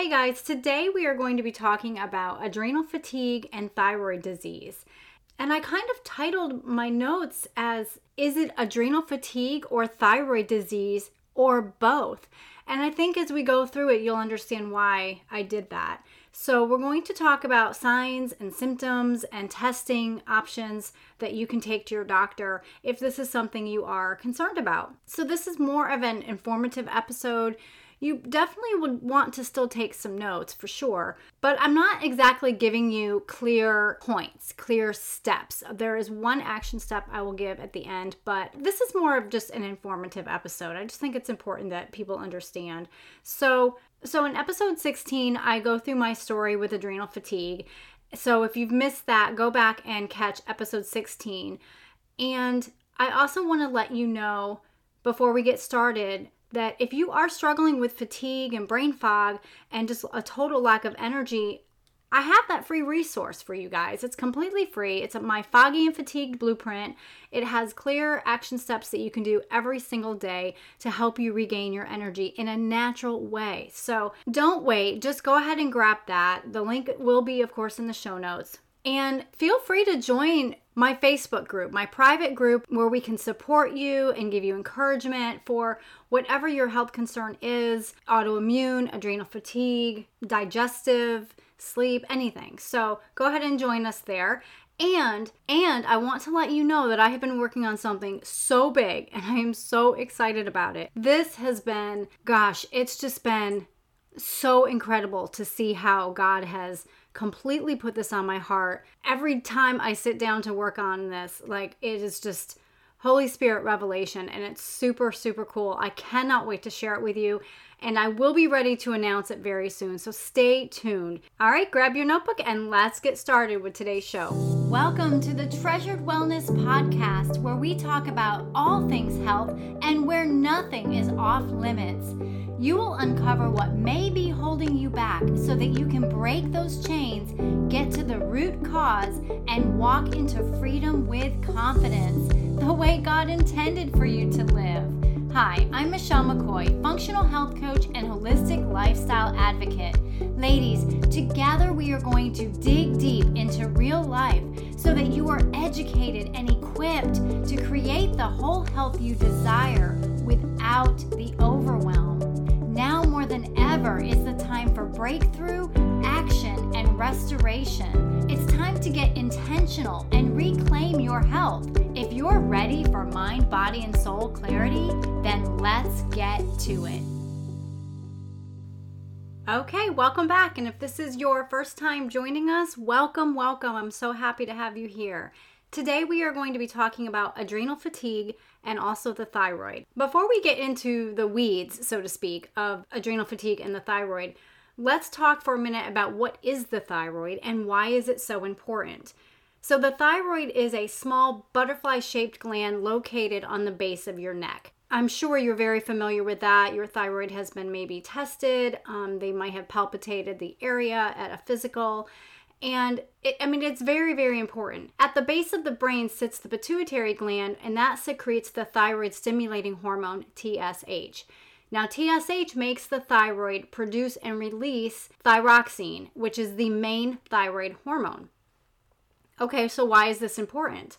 Hey guys, today we are going to be talking about adrenal fatigue and thyroid disease. And I kind of titled my notes as Is it adrenal fatigue or thyroid disease or both? And I think as we go through it, you'll understand why I did that. So, we're going to talk about signs and symptoms and testing options that you can take to your doctor if this is something you are concerned about. So, this is more of an informative episode you definitely would want to still take some notes for sure. But I'm not exactly giving you clear points, clear steps. There is one action step I will give at the end, but this is more of just an informative episode. I just think it's important that people understand. So, so in episode 16, I go through my story with adrenal fatigue. So if you've missed that, go back and catch episode 16. And I also want to let you know before we get started that if you are struggling with fatigue and brain fog and just a total lack of energy, I have that free resource for you guys. It's completely free. It's my Foggy and Fatigued Blueprint. It has clear action steps that you can do every single day to help you regain your energy in a natural way. So don't wait. Just go ahead and grab that. The link will be, of course, in the show notes. And feel free to join my Facebook group, my private group where we can support you and give you encouragement for whatever your health concern is autoimmune, adrenal fatigue, digestive, sleep, anything. So go ahead and join us there. And and I want to let you know that I have been working on something so big and I am so excited about it. This has been gosh, it's just been so incredible to see how God has completely put this on my heart. Every time I sit down to work on this, like it is just Holy Spirit revelation and it's super, super cool. I cannot wait to share it with you and I will be ready to announce it very soon. So stay tuned. All right, grab your notebook and let's get started with today's show. Welcome to the Treasured Wellness Podcast, where we talk about all things health and where nothing is off limits. You will uncover what may be back so that you can break those chains, get to the root cause, and walk into freedom with confidence, the way God intended for you to live. Hi, I'm Michelle McCoy, functional health coach and holistic lifestyle advocate. Ladies, together we are going to dig deep into real life so that you are educated and equipped to create the whole health you desire without the overwhelm. More than ever is the time for breakthrough, action, and restoration. It's time to get intentional and reclaim your health. If you're ready for mind, body, and soul clarity, then let's get to it. Okay, welcome back. And if this is your first time joining us, welcome, welcome. I'm so happy to have you here. Today, we are going to be talking about adrenal fatigue and also the thyroid. Before we get into the weeds, so to speak, of adrenal fatigue and the thyroid, let's talk for a minute about what is the thyroid and why is it so important. So the thyroid is a small butterfly-shaped gland located on the base of your neck. I'm sure you're very familiar with that. Your thyroid has been maybe tested. Um, they might have palpitated the area at a physical. And it, I mean, it's very, very important. At the base of the brain sits the pituitary gland, and that secretes the thyroid stimulating hormone, TSH. Now, TSH makes the thyroid produce and release thyroxine, which is the main thyroid hormone. Okay, so why is this important?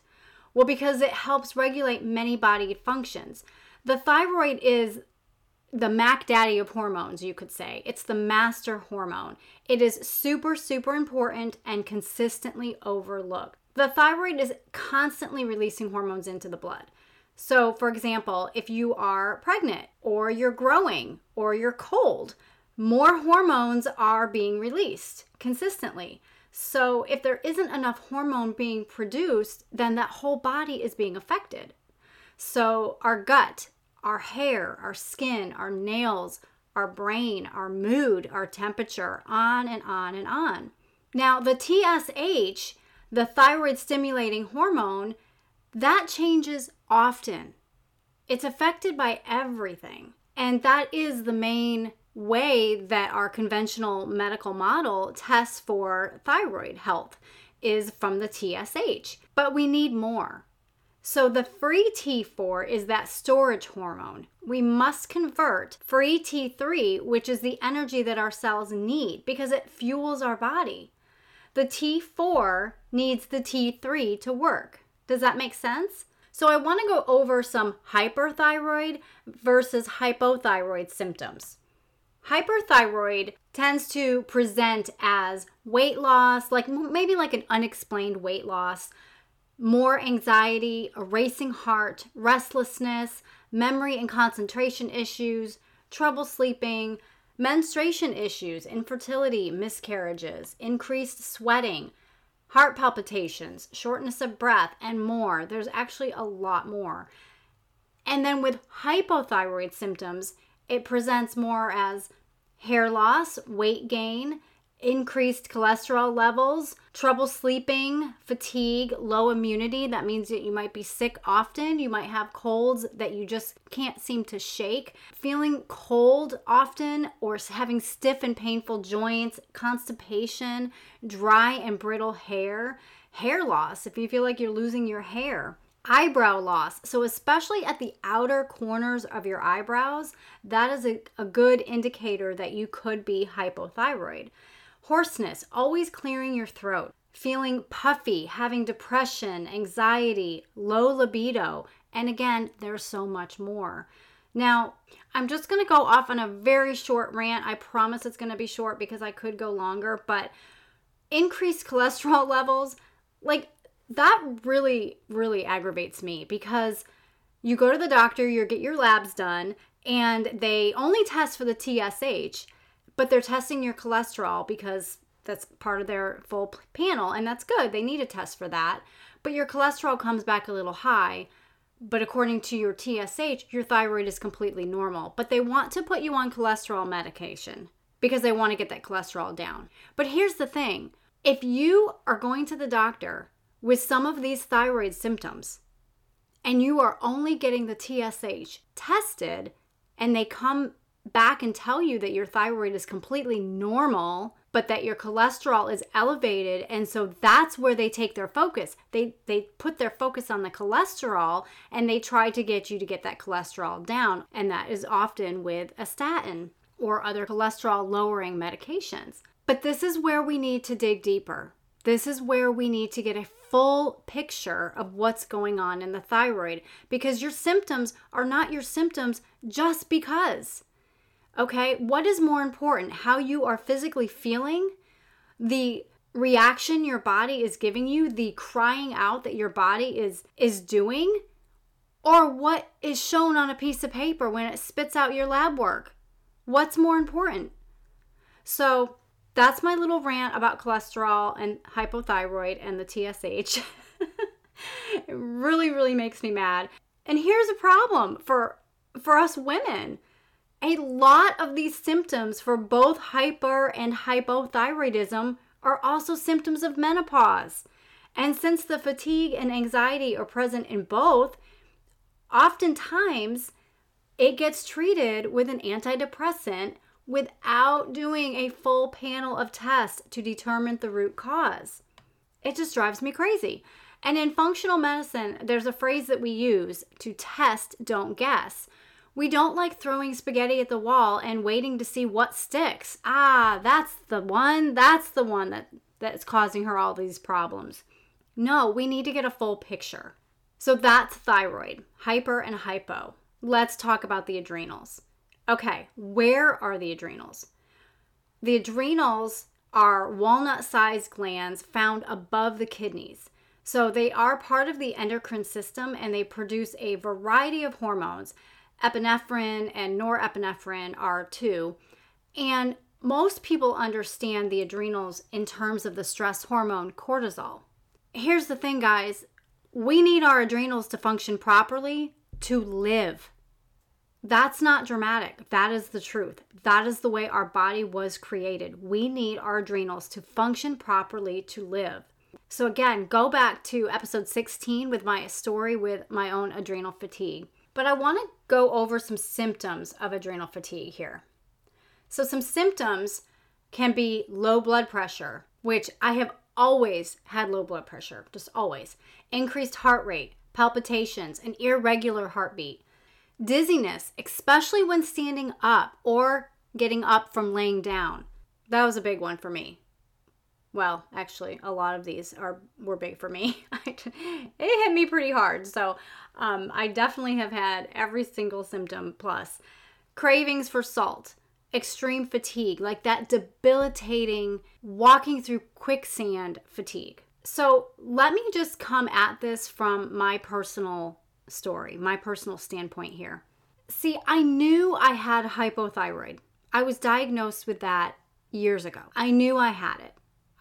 Well, because it helps regulate many body functions. The thyroid is the Mac Daddy of hormones, you could say. It's the master hormone. It is super, super important and consistently overlooked. The thyroid is constantly releasing hormones into the blood. So, for example, if you are pregnant or you're growing or you're cold, more hormones are being released consistently. So, if there isn't enough hormone being produced, then that whole body is being affected. So, our gut our hair, our skin, our nails, our brain, our mood, our temperature, on and on and on. Now, the TSH, the thyroid stimulating hormone, that changes often. It's affected by everything. And that is the main way that our conventional medical model tests for thyroid health is from the TSH. But we need more. So, the free T4 is that storage hormone. We must convert free T3, which is the energy that our cells need because it fuels our body. The T4 needs the T3 to work. Does that make sense? So, I want to go over some hyperthyroid versus hypothyroid symptoms. Hyperthyroid tends to present as weight loss, like maybe like an unexplained weight loss more anxiety, a racing heart, restlessness, memory and concentration issues, trouble sleeping, menstruation issues, infertility, miscarriages, increased sweating, heart palpitations, shortness of breath, and more. There's actually a lot more. And then with hypothyroid symptoms, it presents more as hair loss, weight gain, increased cholesterol levels, trouble sleeping, fatigue, low immunity. That means that you might be sick often. You might have colds that you just can't seem to shake, feeling cold often, or having stiff and painful joints, constipation, dry and brittle hair, hair loss if you feel like you're losing your hair eyebrow loss. So, especially at the outer corners of your eyebrows, that is a, a, good indicator that you could be hypothyroid. Hoarseness, always clearing your throat. Feeling puffy, having depression, anxiety, low libido. And again, there's so much more. Now, I'm just going to go off on a very short rant. I promise it's going to be short because I could go longer, but increased cholesterol levels, like that really, really aggravates me because you go to the doctor, you get your labs done, and they only test for the TSH but they're testing your cholesterol because that's part of their full panel and that's good. They need a test for that. But your cholesterol comes back a little high. But according to your TSH your thyroid is completely normal. But they want to put you on cholesterol medication because they want to get that cholesterol down. But here's the thing. If you are going to the doctor with some of these thyroid symptoms and you are only getting the TSH tested and they come back and tell you that your thyroid is completely normal but that your cholesterol is elevated and so that's where they take their focus. They they put their focus on the cholesterol and they try to get you to get that cholesterol down and that is often with a statin or other cholesterol lowering medications. But this is where we need to dig deeper. This is where we need to get a full picture of what's going on in the thyroid because your symptoms are not your symptoms just because Okay, what is more important? How you are physically feeling, the reaction your body is giving you, the crying out that your body is is doing, or what is shown on a piece of paper when it spits out your lab work? What's more important? So, that's my little rant about cholesterol and hypothyroid and the TSH. it really really makes me mad. And here's a problem for for us women a lot of these symptoms for both hyper and hypothyroidism are also symptoms of menopause. And since the fatigue and anxiety are present in both, oftentimes it gets treated with an antidepressant without doing a full panel of tests to determine the root cause. It just drives me crazy. And in functional medicine, there's a phrase that we use to test, don't guess. We don't like throwing spaghetti at the wall and waiting to see what sticks. Ah, that's the one. That's the one that that's causing her all these problems. No, we need to get a full picture. So that's thyroid, hyper and hypo. Let's talk about the adrenals. Okay, where are the adrenals? The adrenals are walnut sized glands found above the kidneys. So they are part of the endocrine system and they produce a variety of hormones epinephrine and norepinephrine are two. And most people understand the adrenals in terms of the stress hormone cortisol. Here's the thing, guys we need our adrenals to function properly to live. That's not dramatic. That is the truth. That is the way our body was created. We need our adrenals to function properly to live. So, again, go back to episode 16 with my story with my own adrenal fatigue. But I want to go over some symptoms of adrenal fatigue here. So, some symptoms can be low blood pressure, which I have always had low blood pressure, just always. Increased heart rate, palpitations, an irregular heartbeat, dizziness, especially when standing up or getting up from laying down. That was a big one for me. Well, actually, a lot of these are were big for me. it hit me pretty hard. So, um, I definitely have had every single symptom plus cravings for salt, extreme fatigue, like that debilitating walking through quicksand fatigue. So, let me just come at this from my personal story, my personal standpoint here. See, I knew I had hypothyroid. I was diagnosed with that years ago. I knew I had it.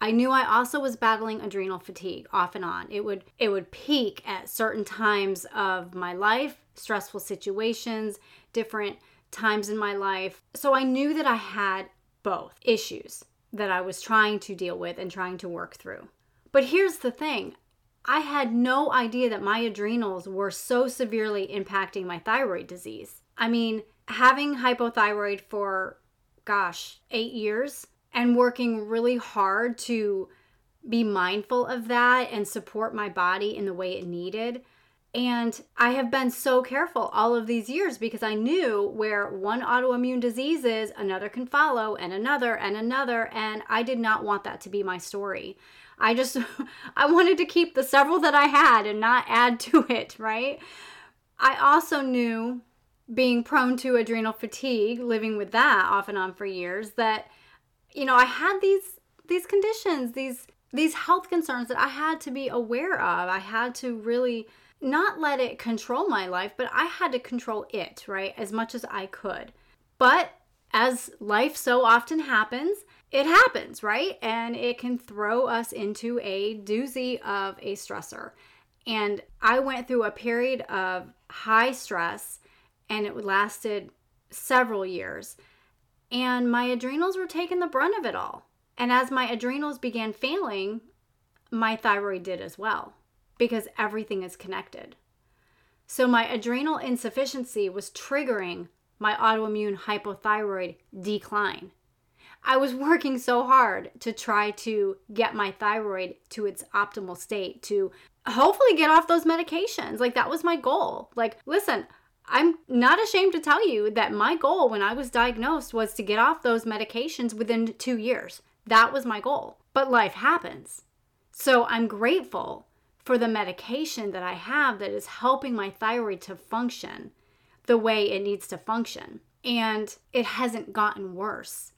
I knew I also was battling adrenal fatigue off and on. It would it would peak at certain times of my life, stressful situations, different times in my life. So I knew that I had both issues that I was trying to deal with and trying to work through. But here's the thing. I had no idea that my adrenals were so severely impacting my thyroid disease. I mean, having hypothyroid for gosh, 8 years and working really hard to be mindful of that and support my body in the way it needed. And I have been so careful all of these years because I knew where one autoimmune disease is, another can follow, and another, and another. And I did not want that to be my story. I just, I wanted to keep the several that I had and not add to it, right? I also knew being prone to adrenal fatigue, living with that off and on for years, that you know, I had these these conditions, these these health concerns that I had to be aware of. I had to really not let it control my life, but I had to control it, right? As much as I could. But as life so often happens, it happens, right? And it can throw us into a doozy of a stressor. And I went through a period of high stress and it lasted several years and my adrenals were taking the brunt of it all. And as my adrenals began failing, my thyroid did as well because everything is connected. So my adrenal insufficiency was triggering my autoimmune hypothyroid decline. I was working so hard to try to get my thyroid to its optimal state to hopefully get off those medications. Like that was my goal. Like, listen, I'm not ashamed to tell you that my goal when I was diagnosed was to get off those medications within two years. That was my goal. But life happens. So I'm grateful for the medication that I have that is helping my thyroid to function the way it needs to function. And it hasn't gotten worse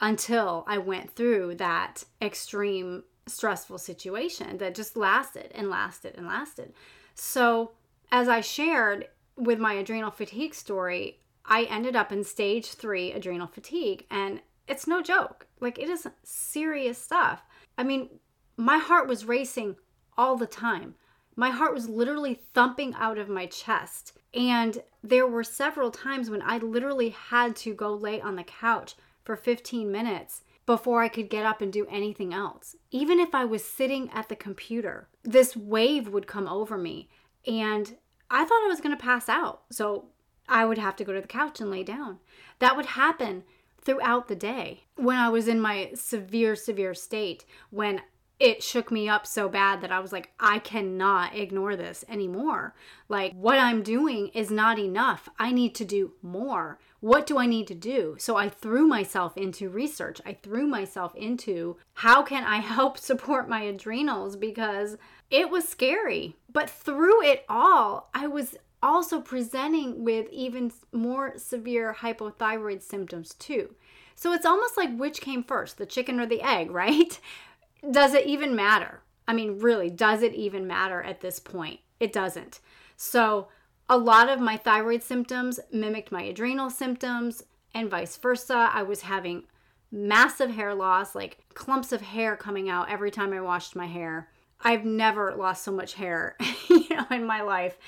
until I went through that extreme stressful situation that just lasted and lasted and lasted. So, as I shared, with my adrenal fatigue story, I ended up in stage three adrenal fatigue. And it's no joke. Like, it is serious stuff. I mean, my heart was racing all the time. My heart was literally thumping out of my chest. And there were several times when I literally had to go lay on the couch for 15 minutes before I could get up and do anything else. Even if I was sitting at the computer, this wave would come over me. And I thought I was going to pass out. So I would have to go to the couch and lay down. That would happen throughout the day when I was in my severe, severe state, when it shook me up so bad that I was like, I cannot ignore this anymore. Like, what I'm doing is not enough. I need to do more. What do I need to do? So I threw myself into research. I threw myself into how can I help support my adrenals because it was scary. But through it all, I was also presenting with even more severe hypothyroid symptoms too. So it's almost like which came first, the chicken or the egg, right? does it even matter? I mean, really, does it even matter at this point? It doesn't. So, a lot of my thyroid symptoms mimicked my adrenal symptoms, and vice versa. I was having massive hair loss, like clumps of hair coming out every time I washed my hair. I've never lost so much hair, you know, in my life.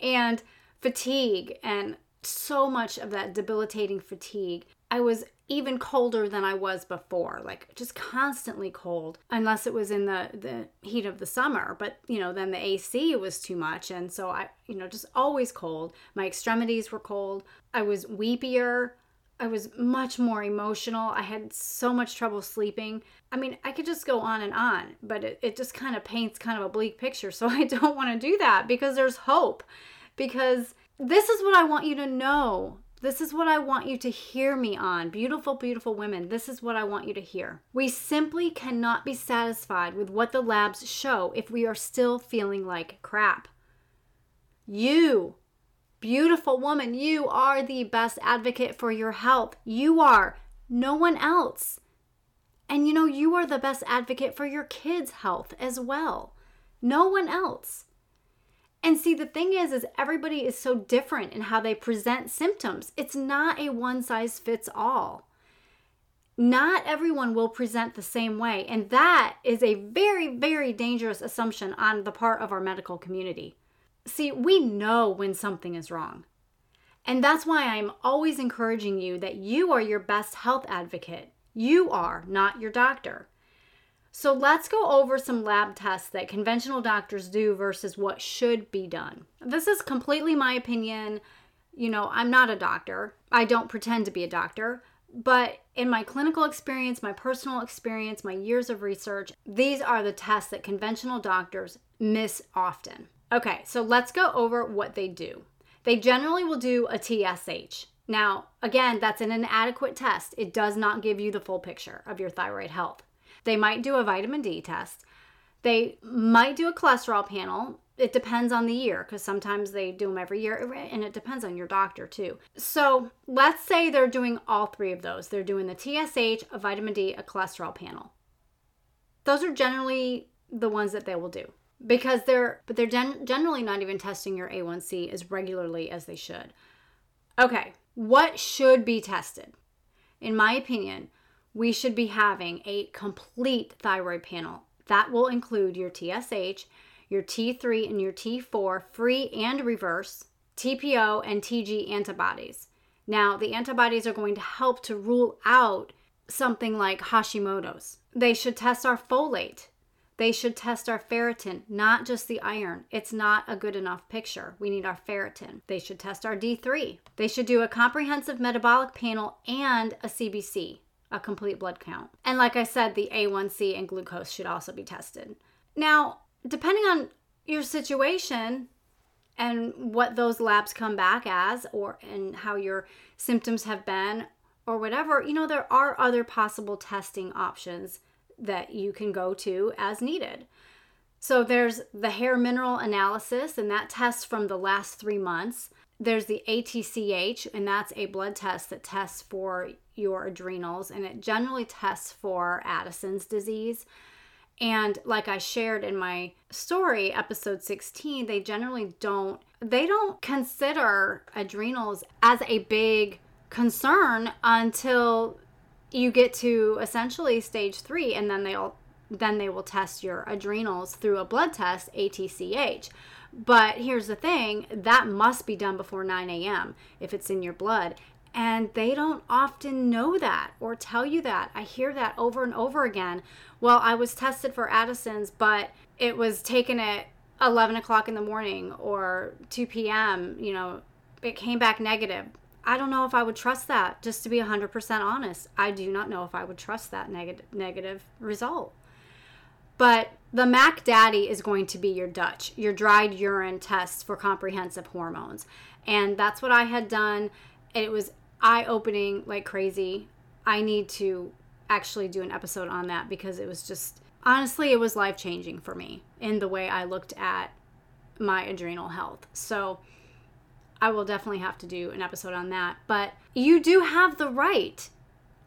And fatigue and so much of that debilitating fatigue. I was even colder than I was before, like just constantly cold, unless it was in the, the heat of the summer. But, you know, then the AC was too much. And so I, you know, just always cold. My extremities were cold. I was weepier. I was much more emotional. I had so much trouble sleeping. I mean, I could just go on and on, but it, it just kind of paints kind of a bleak picture. So I don't want to do that because there's hope. Because this is what I want you to know. This is what I want you to hear me on. Beautiful, beautiful women, this is what I want you to hear. We simply cannot be satisfied with what the labs show if we are still feeling like crap. You Beautiful woman, you are the best advocate for your health. You are, no one else. And you know, you are the best advocate for your kids' health as well. No one else. And see, the thing is, is everybody is so different in how they present symptoms. It's not a one size fits all. Not everyone will present the same way. And that is a very, very dangerous assumption on the part of our medical community. See, we know when something is wrong. And that's why I'm always encouraging you that you are your best health advocate. You are, not your doctor. So let's go over some lab tests that conventional doctors do versus what should be done. This is completely my opinion. You know, I'm not a doctor, I don't pretend to be a doctor. But in my clinical experience, my personal experience, my years of research, these are the tests that conventional doctors miss often. Okay, so let's go over what they do. They generally will do a TSH. Now, again, that's an inadequate test. It does not give you the full picture of your thyroid health. They might do a vitamin D test. They might do a cholesterol panel. It depends on the year because sometimes they do them every year and it depends on your doctor too. So let's say they're doing all three of those. They're doing the TSH, a vitamin D, a cholesterol panel. Those are generally the ones that they will do because they're but they're gen- generally not even testing your A1C as regularly as they should. Okay, what should be tested? In my opinion, we should be having a complete thyroid panel. That will include your TSH, your T3 and your T4 free and reverse, TPO and TG antibodies. Now, the antibodies are going to help to rule out something like Hashimoto's. They should test our folate they should test our ferritin, not just the iron. It's not a good enough picture. We need our ferritin. They should test our D3. They should do a comprehensive metabolic panel and a CBC, a complete blood count. And like I said, the A1C and glucose should also be tested. Now, depending on your situation, and what those labs come back as or and how your symptoms have been or whatever you know there are other possible testing options that you can go to as needed. So there's the hair mineral analysis, and that tests from the last three months. There's the ATCH, and that's a blood test that tests for your adrenals, and it generally tests for Addison's disease. And like I shared in my story, episode 16, they generally don't they don't consider adrenals as a big concern until you get to essentially stage three, and then they'll then they will test your adrenals through a blood test, ATCH. But here's the thing that must be done before 9 a.m. if it's in your blood. And they don't often know that or tell you that. I hear that over and over again. Well, I was tested for Addison's, but it was taken at 11 o'clock in the morning or 2 p.m. You know, it came back negative. I don't know if I would trust that, just to be 100% honest. I do not know if I would trust that neg- negative result. But the MAC Daddy is going to be your Dutch, your dried urine test for comprehensive hormones. And that's what I had done. It was eye opening like crazy. I need to actually do an episode on that because it was just, honestly, it was life changing for me in the way I looked at my adrenal health. So, I will definitely have to do an episode on that. But you do have the right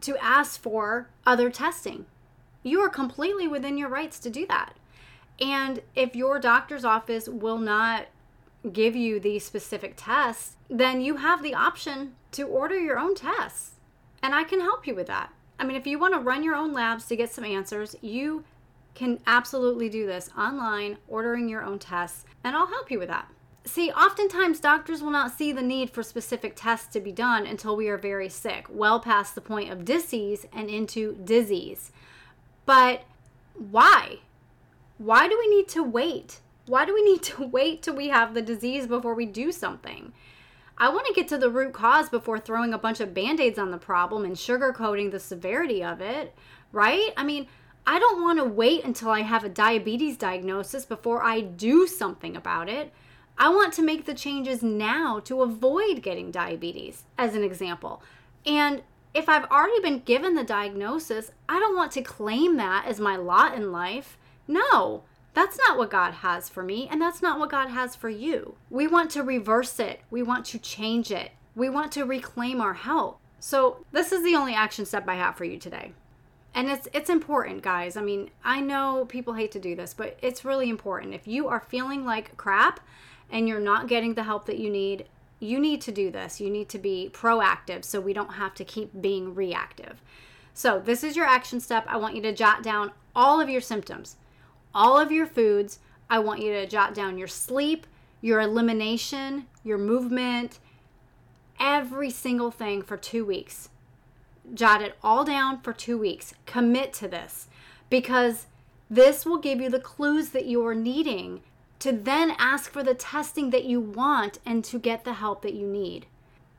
to ask for other testing. You are completely within your rights to do that. And if your doctor's office will not give you these specific tests, then you have the option to order your own tests. And I can help you with that. I mean, if you want to run your own labs to get some answers, you can absolutely do this online, ordering your own tests, and I'll help you with that. See, oftentimes doctors will not see the need for specific tests to be done until we are very sick, well past the point of disease and into disease. But why? Why do we need to wait? Why do we need to wait till we have the disease before we do something? I want to get to the root cause before throwing a bunch of band aids on the problem and sugarcoating the severity of it, right? I mean, I don't want to wait until I have a diabetes diagnosis before I do something about it. I want to make the changes now to avoid getting diabetes, as an example. And if I've already been given the diagnosis, I don't want to claim that as my lot in life. No, that's not what God has for me, and that's not what God has for you. We want to reverse it, we want to change it, we want to reclaim our health. So, this is the only action step I have for you today. And it's it's important, guys. I mean, I know people hate to do this, but it's really important. If you are feeling like crap and you're not getting the help that you need, you need to do this. You need to be proactive so we don't have to keep being reactive. So, this is your action step. I want you to jot down all of your symptoms all of your foods. I want you to jot down your sleep, your elimination, your movement, every single thing for two weeks. Jot it all down for two weeks. Commit to this because this will give you the clues that you are needing to then ask for the testing that you want and to get the help that you need.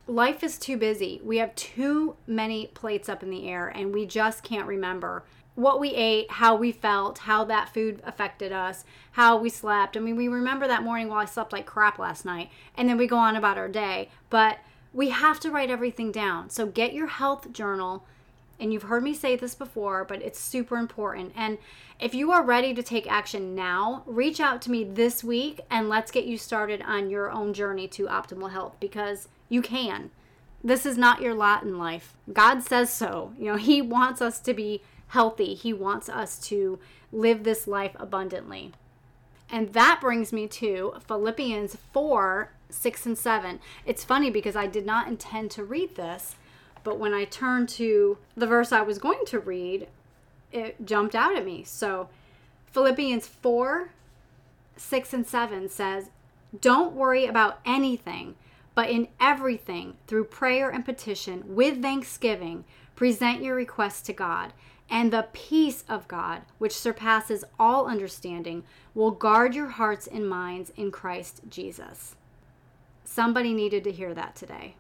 Life is too busy. We have too many plates up in the air and we just can't remember what we ate, how we felt, how that food affected us, how we slept. I mean, we remember that morning while I slept like crap last night, and then we go on about our day. But we have to write everything down. So get your health journal. And you've heard me say this before, but it's super important. And if you are ready to take action now, reach out to me this week and let's get you started on your own journey to optimal health because you can. This is not your lot in life. God says so. You know, He wants us to be healthy. He wants us to live this life abundantly. And that brings me to Philippians 4 6 and 7. It's funny because I did not intend to read this, but when I turned to the verse I was going to read, it jumped out at me. So Philippians 4 6 and 7 says, Don't worry about anything, but in everything, through prayer and petition, with thanksgiving, present your requests to God and the peace of God, which surpasses all understanding, will guard your hearts and minds in Christ Jesus. Somebody needed to hear that today.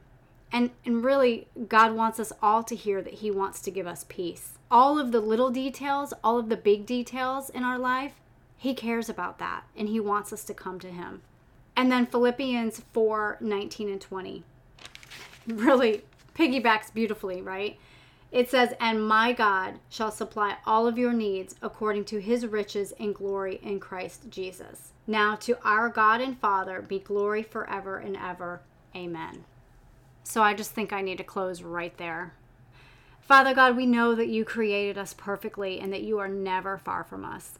And, and really, God wants us all to hear that He wants to give us peace. All of the little details, all of the big details in our life, He cares about that and He wants us to come to Him. And then Philippians 4 19 and 20 really piggybacks beautifully, right? It says, And my God shall supply all of your needs according to his riches and glory in Christ Jesus. Now to our God and Father be glory forever and ever. Amen. So I just think I need to close right there. Father God, we know that you created us perfectly and that you are never far from us.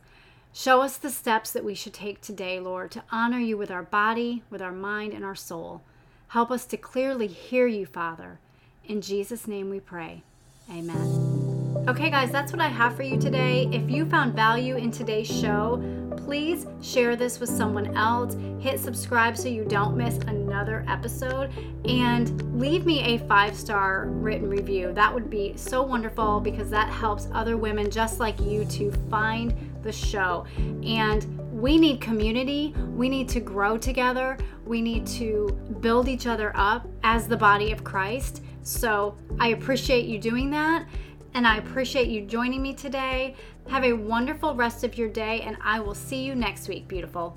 Show us the steps that we should take today, Lord, to honor you with our body, with our mind, and our soul. Help us to clearly hear you, Father. In Jesus' name we pray. Amen. Okay, guys, that's what I have for you today. If you found value in today's show, please share this with someone else. Hit subscribe so you don't miss another episode and leave me a five star written review. That would be so wonderful because that helps other women just like you to find the show. And we need community. We need to grow together. We need to build each other up as the body of Christ. So I appreciate you doing that. And I appreciate you joining me today. Have a wonderful rest of your day, and I will see you next week, beautiful.